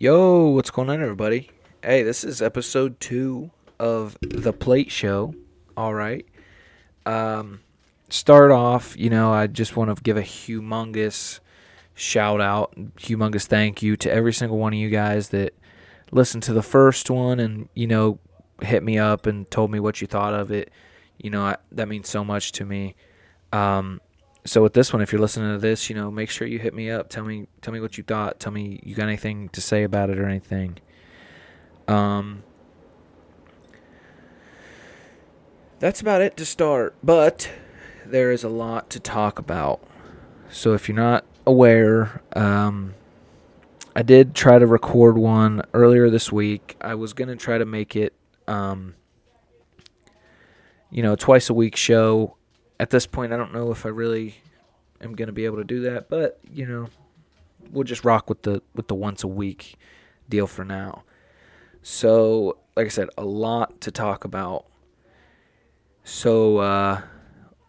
Yo, what's going on, everybody? Hey, this is episode two of the Plait Show. All right. Um, start off, you know, I just want to give a humongous shout out, humongous thank you to every single one of you guys that listened to the first one and you know hit me up and told me what you thought of it. You know, I, that means so much to me. Um, so with this one, if you're listening to this, you know, make sure you hit me up. Tell me, tell me what you thought. Tell me you got anything to say about it or anything. Um, that's about it to start. But there is a lot to talk about. So if you're not aware, um, I did try to record one earlier this week. I was gonna try to make it, um, you know, twice a week show at this point, I don't know if I really am going to be able to do that, but you know, we'll just rock with the with the once a week deal for now. So, like I said, a lot to talk about. So, uh,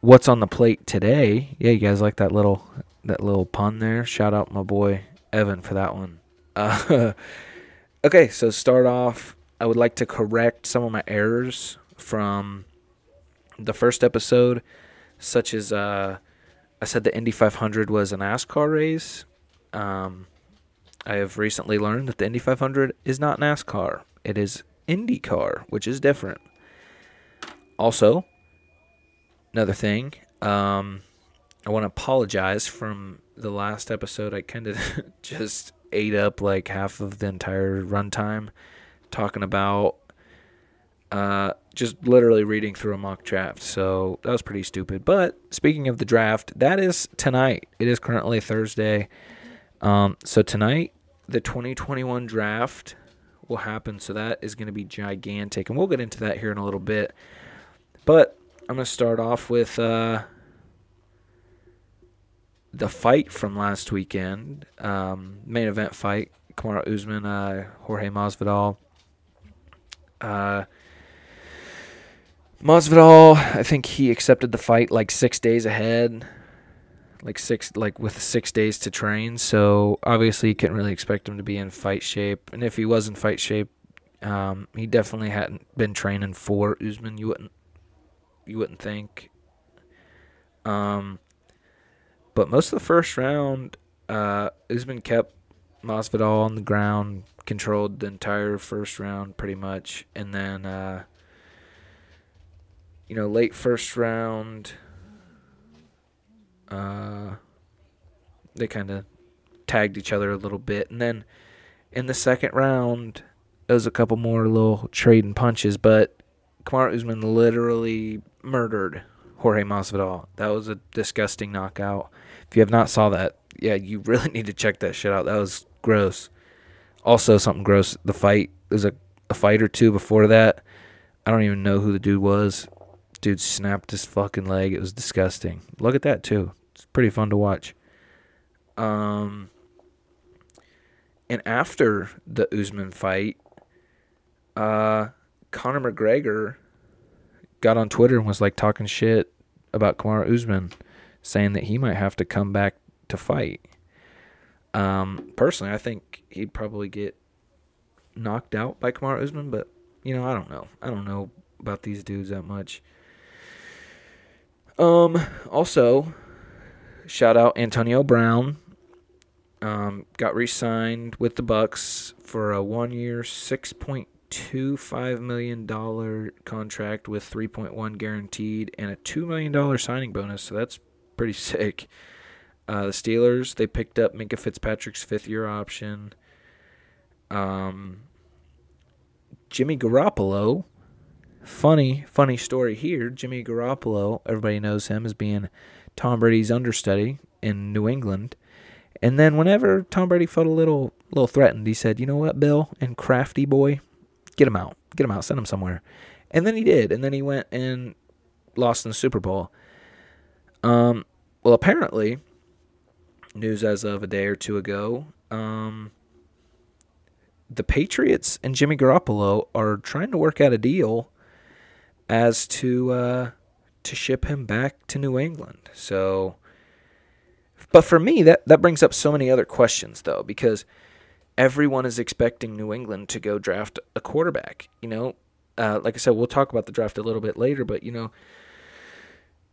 what's on the plate today? Yeah, you guys like that little that little pun there? Shout out my boy Evan for that one. Uh, okay, so start off. I would like to correct some of my errors from the first episode such as uh, I said the Indy 500 was a NASCAR race. Um, I have recently learned that the Indy 500 is not NASCAR. It is IndyCar, which is different. Also, another thing, um, I want to apologize from the last episode. I kind of just ate up like half of the entire runtime talking about uh, just literally reading through a mock draft. So that was pretty stupid. But speaking of the draft, that is tonight. It is currently Thursday. Um, so tonight, the 2021 draft will happen. So that is going to be gigantic. And we'll get into that here in a little bit. But I'm going to start off with uh, the fight from last weekend. Um, main event fight. Kamaru Usman, uh, Jorge Masvidal. Uh, Masvidal, I think he accepted the fight like six days ahead, like six, like with six days to train. So obviously, you couldn't really expect him to be in fight shape. And if he was in fight shape, um, he definitely hadn't been training for Usman. You wouldn't, you wouldn't think. Um, but most of the first round, uh, Usman kept Masvidal on the ground, controlled the entire first round pretty much, and then. Uh, you know, late first round, uh, they kind of tagged each other a little bit. And then in the second round, there was a couple more little trading punches, but Kamaru Usman literally murdered Jorge Masvidal. That was a disgusting knockout. If you have not saw that, yeah, you really need to check that shit out. That was gross. Also, something gross. The fight. There's a, a fight or two before that. I don't even know who the dude was dude snapped his fucking leg. It was disgusting. Look at that too. It's pretty fun to watch. Um, and after the Usman fight, uh, Conor McGregor got on Twitter and was like talking shit about Kamaru Usman, saying that he might have to come back to fight. Um, personally, I think he'd probably get knocked out by Kamaru Usman, but you know, I don't know. I don't know about these dudes that much. Um, also, shout out Antonio Brown. Um, got re-signed with the Bucs for a one-year, six point two five million dollar contract with three point one guaranteed and a two million dollar signing bonus. So that's pretty sick. Uh, the Steelers they picked up Minkah Fitzpatrick's fifth-year option. Um, Jimmy Garoppolo Funny, funny story here. Jimmy Garoppolo, everybody knows him as being Tom Brady's understudy in New England. And then whenever Tom Brady felt a little little threatened, he said, "You know what, Bill and Crafty boy, get him out, get him out, send him somewhere." And then he did, and then he went and lost in the Super Bowl. Um, well, apparently, news as of a day or two ago, um, the Patriots and Jimmy Garoppolo are trying to work out a deal as to uh, to ship him back to New England. So, but for me, that that brings up so many other questions though, because everyone is expecting New England to go draft a quarterback. You know, uh, like I said, we'll talk about the draft a little bit later, but you know,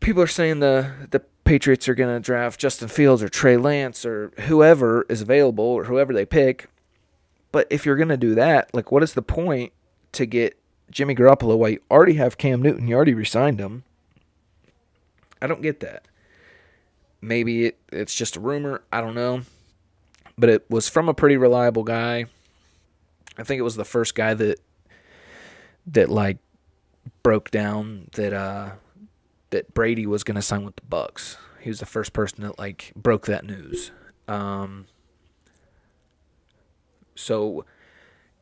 people are saying the the Patriots are going to draft Justin Fields or Trey Lance or whoever is available or whoever they pick. But if you're going to do that, like, what is the point to get Jimmy Garoppolo while you already have Cam Newton? You already resigned him. I don't get that. Maybe it, it's just a rumor. I don't know. But it was from a pretty reliable guy. I think it was the first guy that that like broke down that uh that Brady was going to sign with the Bucs. He was the first person that like broke that news. Um so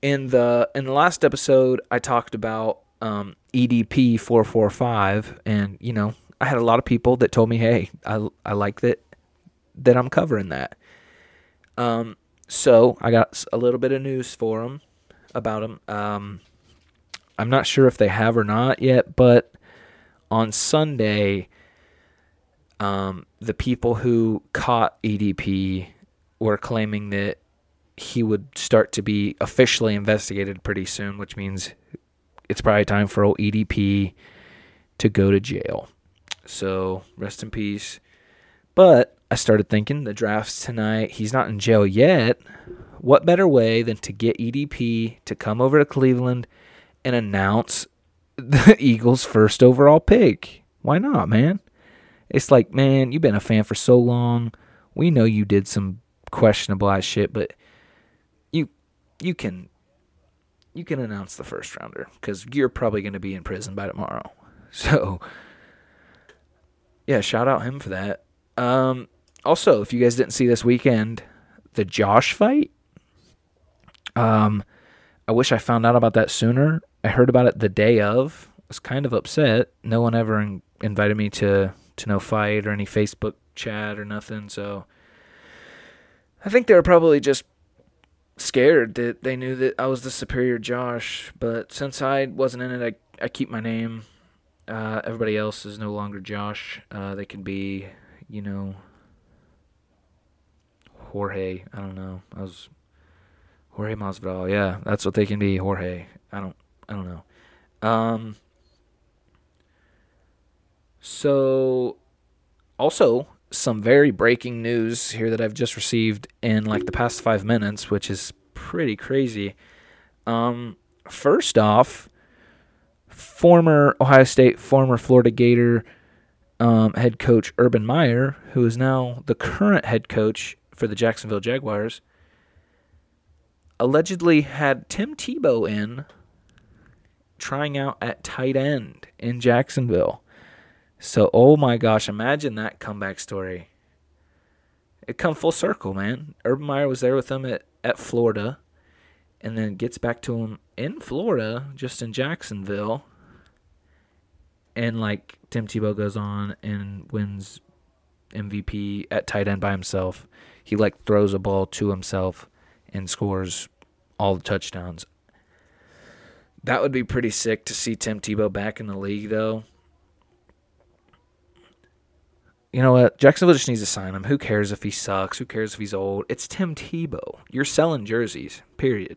in the in the last episode I talked about um EDP 445 and you know, I had a lot of people that told me, "Hey, I I like that that I'm covering that." Um, so I got a little bit of news for them about them. Um, I'm not sure if they have or not yet, but on Sunday, um, the people who caught EDP were claiming that he would start to be officially investigated pretty soon, which means it's probably time for old EDP to go to jail. So rest in peace. But I started thinking the draft's tonight. He's not in jail yet. What better way than to get EDP to come over to Cleveland and announce the Eagles' first overall pick? Why not, man? It's like, man, you've been a fan for so long. We know you did some questionable ass shit, but you can you can announce the first rounder because you're probably going to be in prison by tomorrow. So yeah, shout out him for that. Um, also, if you guys didn't see this weekend, the Josh fight. Um, I wish I found out about that sooner. I heard about it the day of. I was kind of upset. No one ever in- invited me to to no fight or any Facebook chat or nothing. So I think they were probably just scared that they knew that I was the superior Josh. But since I wasn't in it, I I keep my name. Uh, everybody else is no longer Josh. Uh, they can be, you know, Jorge. I don't know. I was Jorge Masvidal. Yeah, that's what they can be. Jorge. I don't. I don't know. Um. So, also some very breaking news here that I've just received in like the past five minutes, which is pretty crazy. Um. First off, former Ohio State, former Florida Gator um, head coach Urban Meyer, who is now the current head coach for the Jacksonville Jaguars, allegedly had Tim Tebow in trying out at tight end in Jacksonville. So, oh my gosh, imagine that comeback story. It come full circle, man. Urban Meyer was there with them at, at Florida and then gets back to him in Florida, just in Jacksonville. And like Tim Tebow goes on and wins MVP at tight end by himself. He like throws a ball to himself and scores all the touchdowns. That would be pretty sick to see Tim Tebow back in the league though. You know what? Jacksonville just needs to sign him. Who cares if he sucks? Who cares if he's old? It's Tim Tebow. You're selling jerseys. Period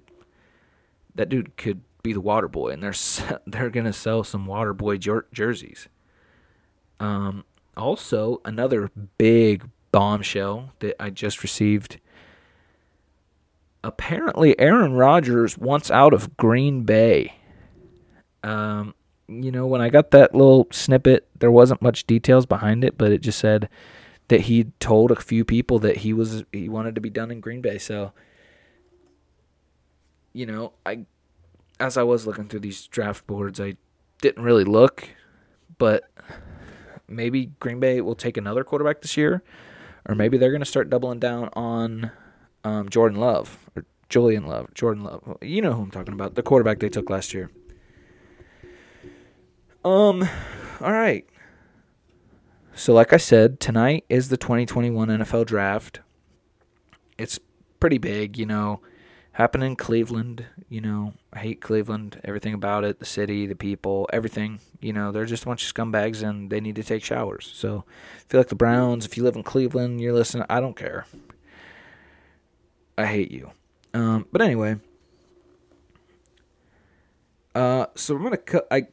that dude could be the water boy, and they're they're gonna sell some water boy jer- jerseys. Um, also, another big bombshell that I just received. Apparently, Aaron Rodgers wants out of Green Bay. Um, you know, when I got that little snippet, there wasn't much details behind it, but it just said that he told a few people that he was he wanted to be done in Green Bay. So you know, I as I was looking through these draft boards, I didn't really look, but maybe Green Bay will take another quarterback this year, or maybe they're going to start doubling down on um, Jordan Love or Julian Love, Jordan Love. You know who I'm talking about, the quarterback they took last year. Um, all right. So, like I said, tonight is the 2021 NFL Draft. It's pretty big, you know happened in Cleveland. You know, I hate Cleveland, everything about it, the city, the people, everything. You know, they're just a bunch of scumbags and they need to take showers. So, I feel like the Browns, if you live in Cleveland, you're listening, I don't care. I hate you. Um, but anyway, uh, so I'm gonna cut. I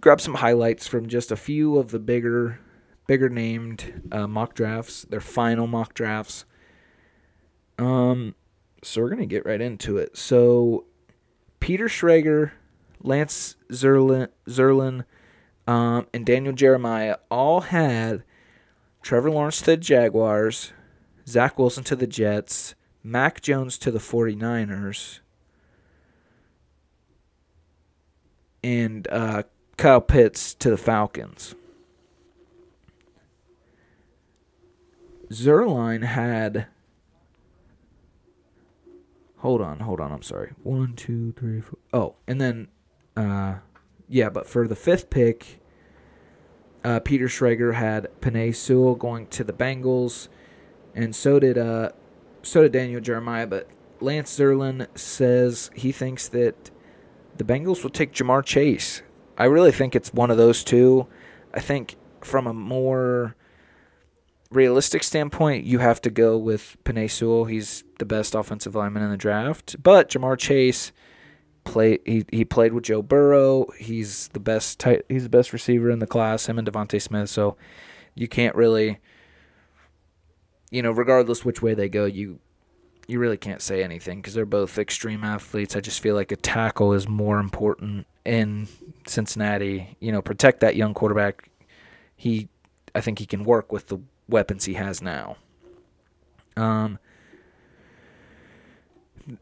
grab some highlights from just a few of the bigger, bigger named uh, mock drafts. Their final mock drafts. Um, so we're gonna get right into it. So, Peter Schrager, Lance Zerlin, Zierlein um, and Daniel Jeremiah all had Trevor Lawrence to the Jaguars, Zach Wilson to the Jets, Mac Jones to the 49ers, and uh, Kyle Pitts to the Falcons. Zierlein had. Hold on, hold on. I'm sorry. One, two, three, four. Oh, and then, uh, yeah, but for the fifth pick, uh, Peter Schrager had Penei Sewell going to the Bengals, and so did uh, so did Daniel Jeremiah. But Lance Zierlein says he thinks that the Bengals will take Ja'Marr Chase. I really think it's one of those two. I think from a more realistic standpoint, you have to go with Penei Sewell. He's the best offensive lineman in the draft. But Ja'Marr Chase play he, he played with Joe Burrow. He's the best tight, he's the best receiver in the class, him and DeVonta Smith. So you can't really you know, regardless which way they go, you you really can't say anything because they're both extreme athletes. I just feel like a tackle is more important in Cincinnati. You know, protect that young quarterback. He, I think he can work with the weapons he has now. Um,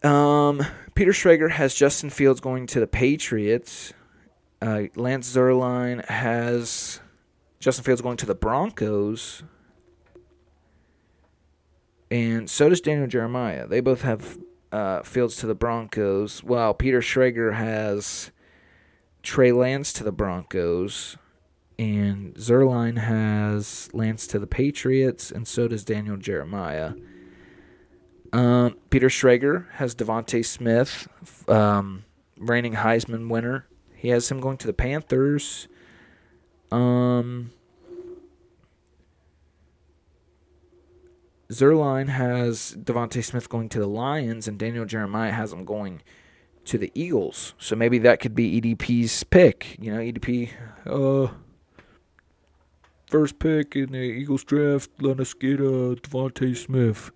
um, Peter Schrager has Justin Fields going to the Patriots. Uh, Lance Zierlein has Justin Fields going to the Broncos. And so does Daniel Jeremiah. They both have uh, Fields to the Broncos, while Peter Schrager has Trey Lance to the Broncos. And Zierlein has Lance to the Patriots, and so does Daniel Jeremiah. Um, Peter Schrager has DeVonta Smith, um, reigning Heisman winner. He has him going to the Panthers. Um, Zierlein has DeVonta Smith going to the Lions, and Daniel Jeremiah has him going to the Eagles. So maybe that could be EDP's pick. You know, EDP, uh, first pick in the Eagles draft, let us get uh, DeVonta Smith.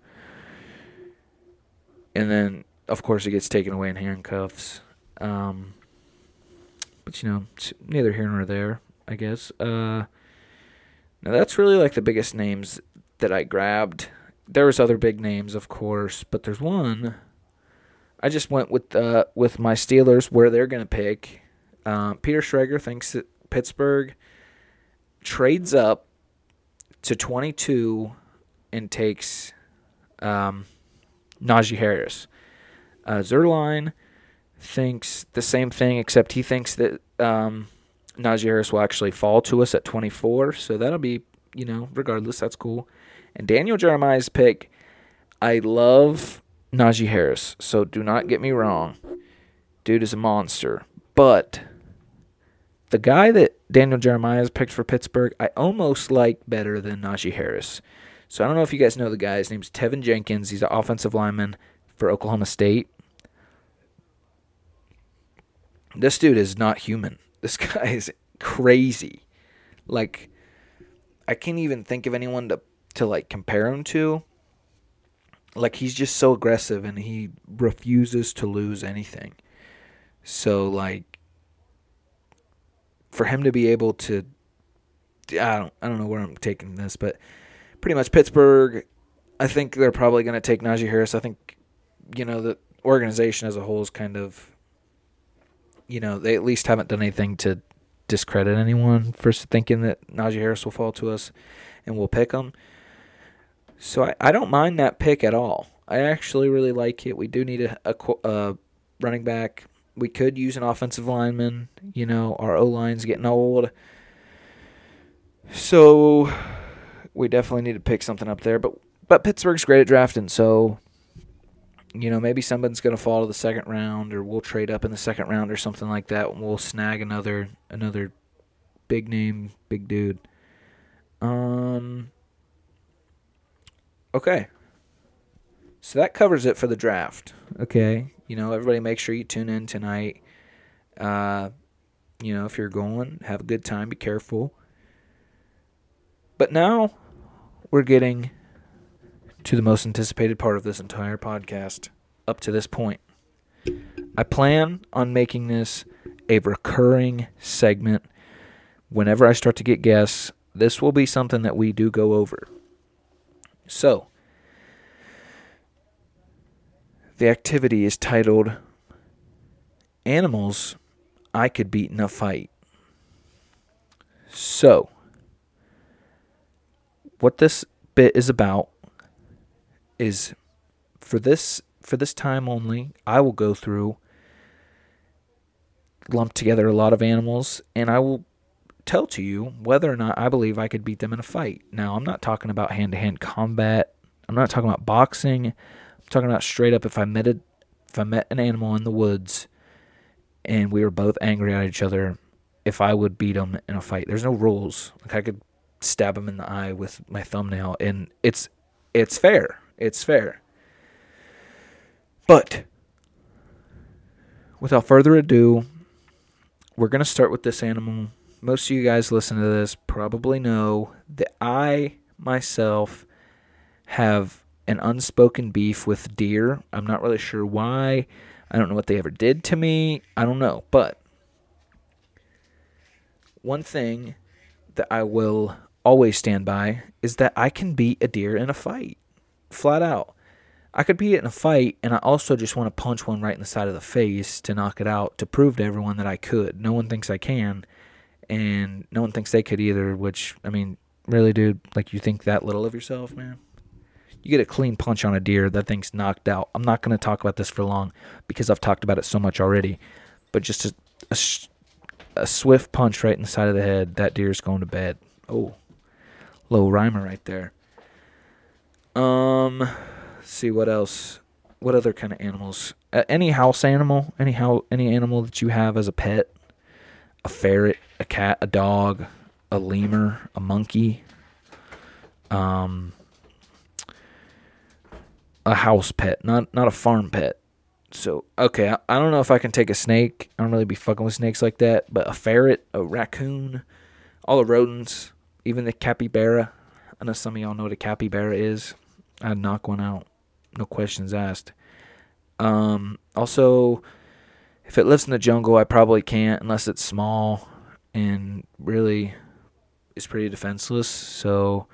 And then, of course, it gets taken away in handcuffs. Um, but, you know, neither here nor there, I guess. Uh, now, that's really like the biggest names that I grabbed there was other big names, of course, but there's one. I just went with uh, with my Steelers where they're going to pick. Uh, Peter Schrager thinks that Pittsburgh trades up to 22 and takes um, Najee Harris. Uh, Zierlein thinks the same thing, except he thinks that um, Najee Harris will actually fall to us at 24. So that'll be, you know, regardless, that's cool. And Daniel Jeremiah's pick, I love Najee Harris, so do not get me wrong. Dude is a monster. But the guy that Daniel Jeremiah has picked for Pittsburgh, I almost like better than Najee Harris. So I don't know if you guys know the guy. His name's Teven Jenkins. He's an offensive lineman for Oklahoma State. This dude is not human. This guy is crazy. Like, I can't even think of anyone to to like compare him to. Like he's just so aggressive and he refuses to lose anything. So like for him to be able to I don't I don't know where I'm taking this, but pretty much Pittsburgh I think they're probably going to take Najee Harris. I think you know the organization as a whole is kind of you know, they at least haven't done anything to discredit anyone for thinking that Najee Harris will fall to us and we'll pick him. So I, I don't mind that pick at all. I actually really like it. We do need a, a, a running back. We could use an offensive lineman. You know, our O line's getting old. So we definitely need to pick something up there. But but Pittsburgh's great at drafting, so you know, maybe someone's going to fall to the second round, or we'll trade up in the second round, or something like that, and we'll snag another another big name, big dude. Um, Okay. So that covers it for the draft. Okay. You know, everybody make sure you tune in tonight. Uh, you know, if you're going, have a good time, be careful. But now we're getting to the most anticipated part of this entire podcast up to this point. I plan on making this a recurring segment. Whenever I start to get guests, this will be something that we do go over. So, the activity is titled Animals I Could Beat in a Fight. So, what this bit is about is for this for this time only, I will go through lump together a lot of animals and I will tell to you whether or not I believe I could beat them in a fight. Now, I'm not talking about hand-to-hand combat. I'm not talking about boxing. I'm talking about straight up if I met a, if I met an animal in the woods and we were both angry at each other, if I would beat them in a fight. There's no rules. Like I could stab him in the eye with my thumbnail and it's it's fair. It's fair. But without further ado, we're going to start with this animal. Most of you guys listen to this probably know that I myself have an unspoken beef with deer. I'm not really sure why. I don't know what they ever did to me. I don't know. But one thing that I will always stand by is that I can beat a deer in a fight flat out. I could beat it in a fight, and I also just want to punch one right in the side of the face to knock it out to prove to everyone that I could. No one thinks I can, and no one thinks they could either. Which I mean, really, dude, like you think that little of yourself, man? You get a clean punch on a deer, that thing's knocked out. I'm not going to talk about this for long because I've talked about it so much already. But just a, a, a swift punch right in the side of the head, that deer's going to bed. Oh, low rhymer right there. Um, see what else. What other kind of animals? Uh, any house animal? Any how any animal that you have as a pet? A ferret, cat, a dog, a lemur, a monkey. Um, a house pet, not not a farm pet. So okay, I, I don't know if I can take a snake. I don't really be fucking with snakes like that. But a ferret, a raccoon, all the rodents, even the capybara. I know some of y'all know what a capybara is. I'd knock one out, no questions asked. Um, also, if it lives in the jungle, I probably can't unless it's small and really is pretty defenseless. So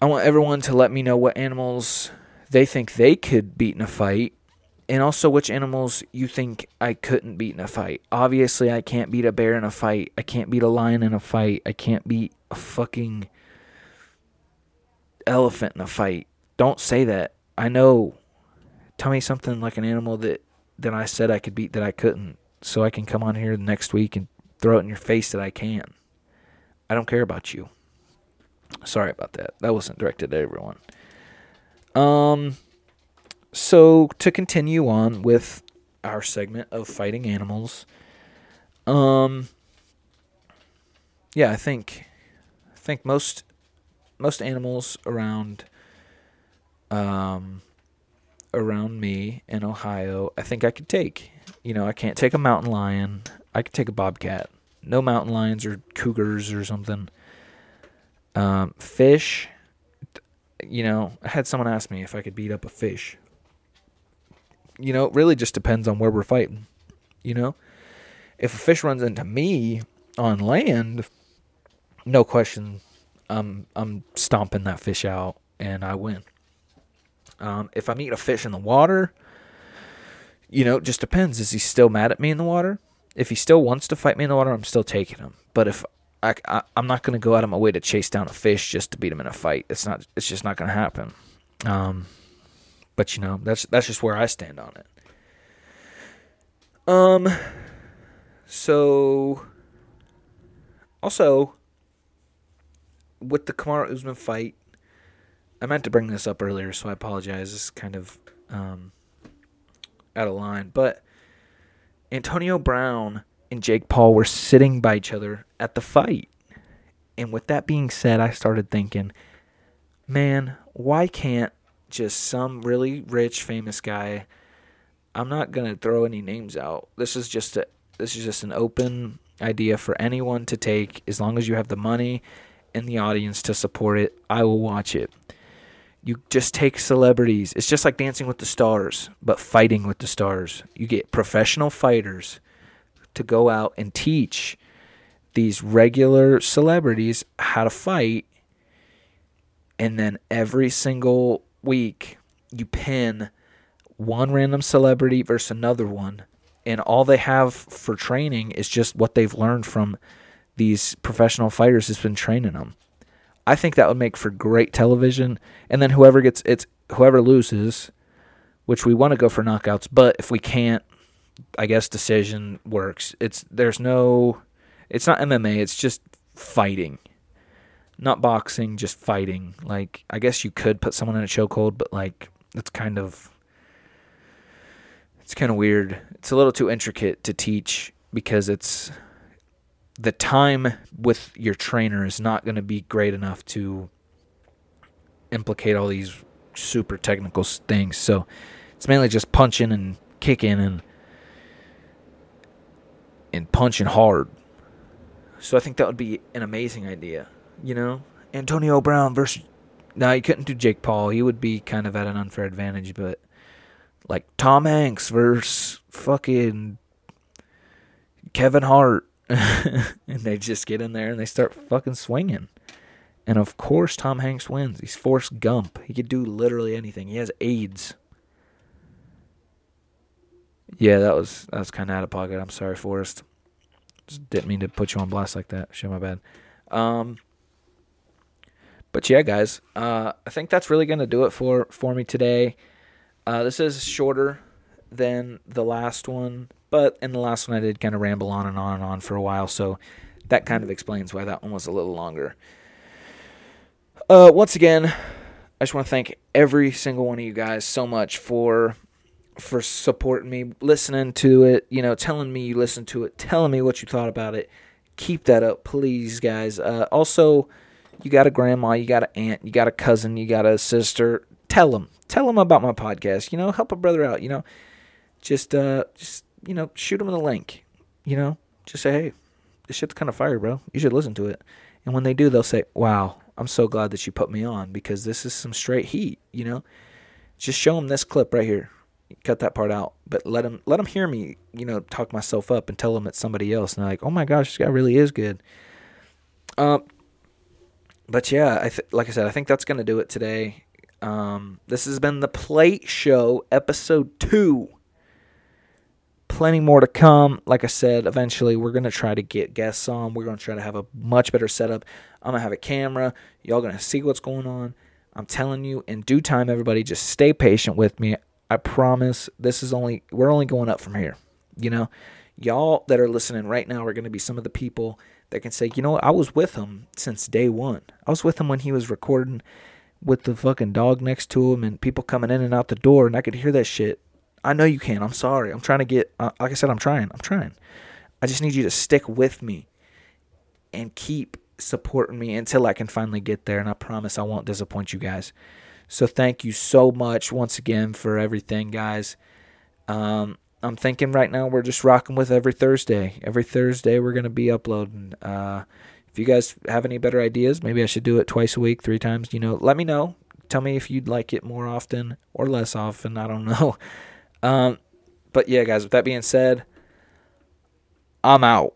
I want everyone to let me know what animals they think they could beat in a fight and also which animals you think I couldn't beat in a fight. Obviously, I can't beat a bear in a fight. I can't beat a lion in a fight. I can't beat a fucking elephant in a fight. Don't say that. I know. Tell me something like an animal that that I said I could beat that I couldn't, so I can come on here next week and throw it in your face that I can. I don't care about you. Sorry about that. That wasn't directed at everyone. Um so to continue on with our segment of fighting animals, um yeah, I think I think most most animals around um around me in Ohio, I think I could take. You know, I can't take a mountain lion. I could take a bobcat. No mountain lions or cougars or something. Um, fish. You know, I had someone ask me if I could beat up a fish. You know, it really just depends on where we're fighting. You know, if a fish runs into me on land, no question, I'm I'm stomping that fish out and I win. Um, if I meet a fish in the water, you know, it just depends. Is he still mad at me in the water? If he still wants to fight me in the water, I'm still taking him. But if I, I am not going to go out of my way to chase down a fish just to beat him in a fight. It's not. It's just not going to happen. Um, but you know, that's that's just where I stand on it. Um. So. Also, with the Kamaru Usman fight, I meant to bring this up earlier, so I apologize. This is kind of um, out of line, but Antonio Brown and Jake Paul were sitting by each other at the fight. And with that being said, I started thinking, man, why can't just some really rich, famous guy. I'm not gonna throw any names out. This is just a this is just an open idea for anyone to take as long as you have the money and the audience to support it. I will watch it. You just take celebrities. It's just like Dancing with the Stars, but fighting with the stars. You get professional fighters to go out and teach these regular celebrities how to fight. And then every single week, you pin one random celebrity versus another one. And all they have for training is just what they've learned from these professional fighters has been training them. I think that would make for great television. And then whoever gets it's whoever loses, which we want to go for knockouts, but if we can't, I guess decision works. It's there's no it's not MMA, it's just fighting. Not boxing, just fighting. Like I guess you could put someone in a chokehold, but like it's kind of it's kind of weird. It's a little too intricate to teach because it's the time with your trainer is not going to be great enough to implicate all these super technical things. So it's mainly just punching and kicking and and punching hard. So I think that would be an amazing idea. You know, Antonio Brown versus. Now you couldn't do Jake Paul. He would be kind of at an unfair advantage, but like Tom Hanks versus fucking Kevin Hart and they just get in there and they start fucking swinging. And of course, Tom Hanks wins. He's Forrest Gump. He could do literally anything. He has AIDS. Yeah, that was that was kind of out of pocket. I'm sorry, Forrest. Just didn't mean to put you on blast like that. Show my bad. Um, but yeah, guys, uh, I think that's really gonna do it for for me today. Uh, this is shorter than the last one, but in the last one, I did kind of ramble on and on and on for a while, so that kind of explains why that one was a little longer. Uh, once again, I just want to thank every single one of you guys so much for for supporting me, listening to it, you know, telling me you listened to it, telling me what you thought about it. Keep that up, please, guys. Uh, also, you got a grandma, you got an aunt, you got a cousin, you got a sister. Tell them, tell them about my podcast. You know, help a brother out. You know, just uh, just you know, shoot them the link. You know, just say, hey, this shit's kind of fire, bro. You should listen to it. And when they do, they'll say, wow, I'm so glad that you put me on because this is some straight heat. You know, just show them this clip right here. Cut that part out, but let them let them hear me. You know, talk myself up and tell them it's somebody else, and they're like, oh my gosh, this guy really is good. Um, but yeah, I th- like I said, I think that's gonna do it today. Um, this has been the Plait Show, episode two plenty more to come. Like I said, eventually we're going to try to get guests on. We're going to try to have a much better setup. I'm going to have a camera. Y'all going to see what's going on. I'm telling you, in due time, everybody, just stay patient with me. I promise this is only, we're only going up from here. You know, y'all that are listening right now are going to be some of the people that can say, you know I was with him since day one. I was with him when he was recording with the fucking dog next to him and people coming in and out the door, and I could hear that shit I know you can. I'm sorry. I'm trying to get, uh, like I said, I'm trying. I'm trying. I just need you to stick with me and keep supporting me until I can finally get there. And I promise I won't disappoint you guys. So thank you so much once again for everything, guys. Um, I'm thinking right now we're just rocking with every Thursday. Every Thursday we're gonna be uploading. Uh, if you guys have any better ideas, maybe I should do it twice a week, three times. You know, let me know. Tell me if you'd like it more often or less often. I don't know. Um, but yeah, guys, with that being said, I'm out.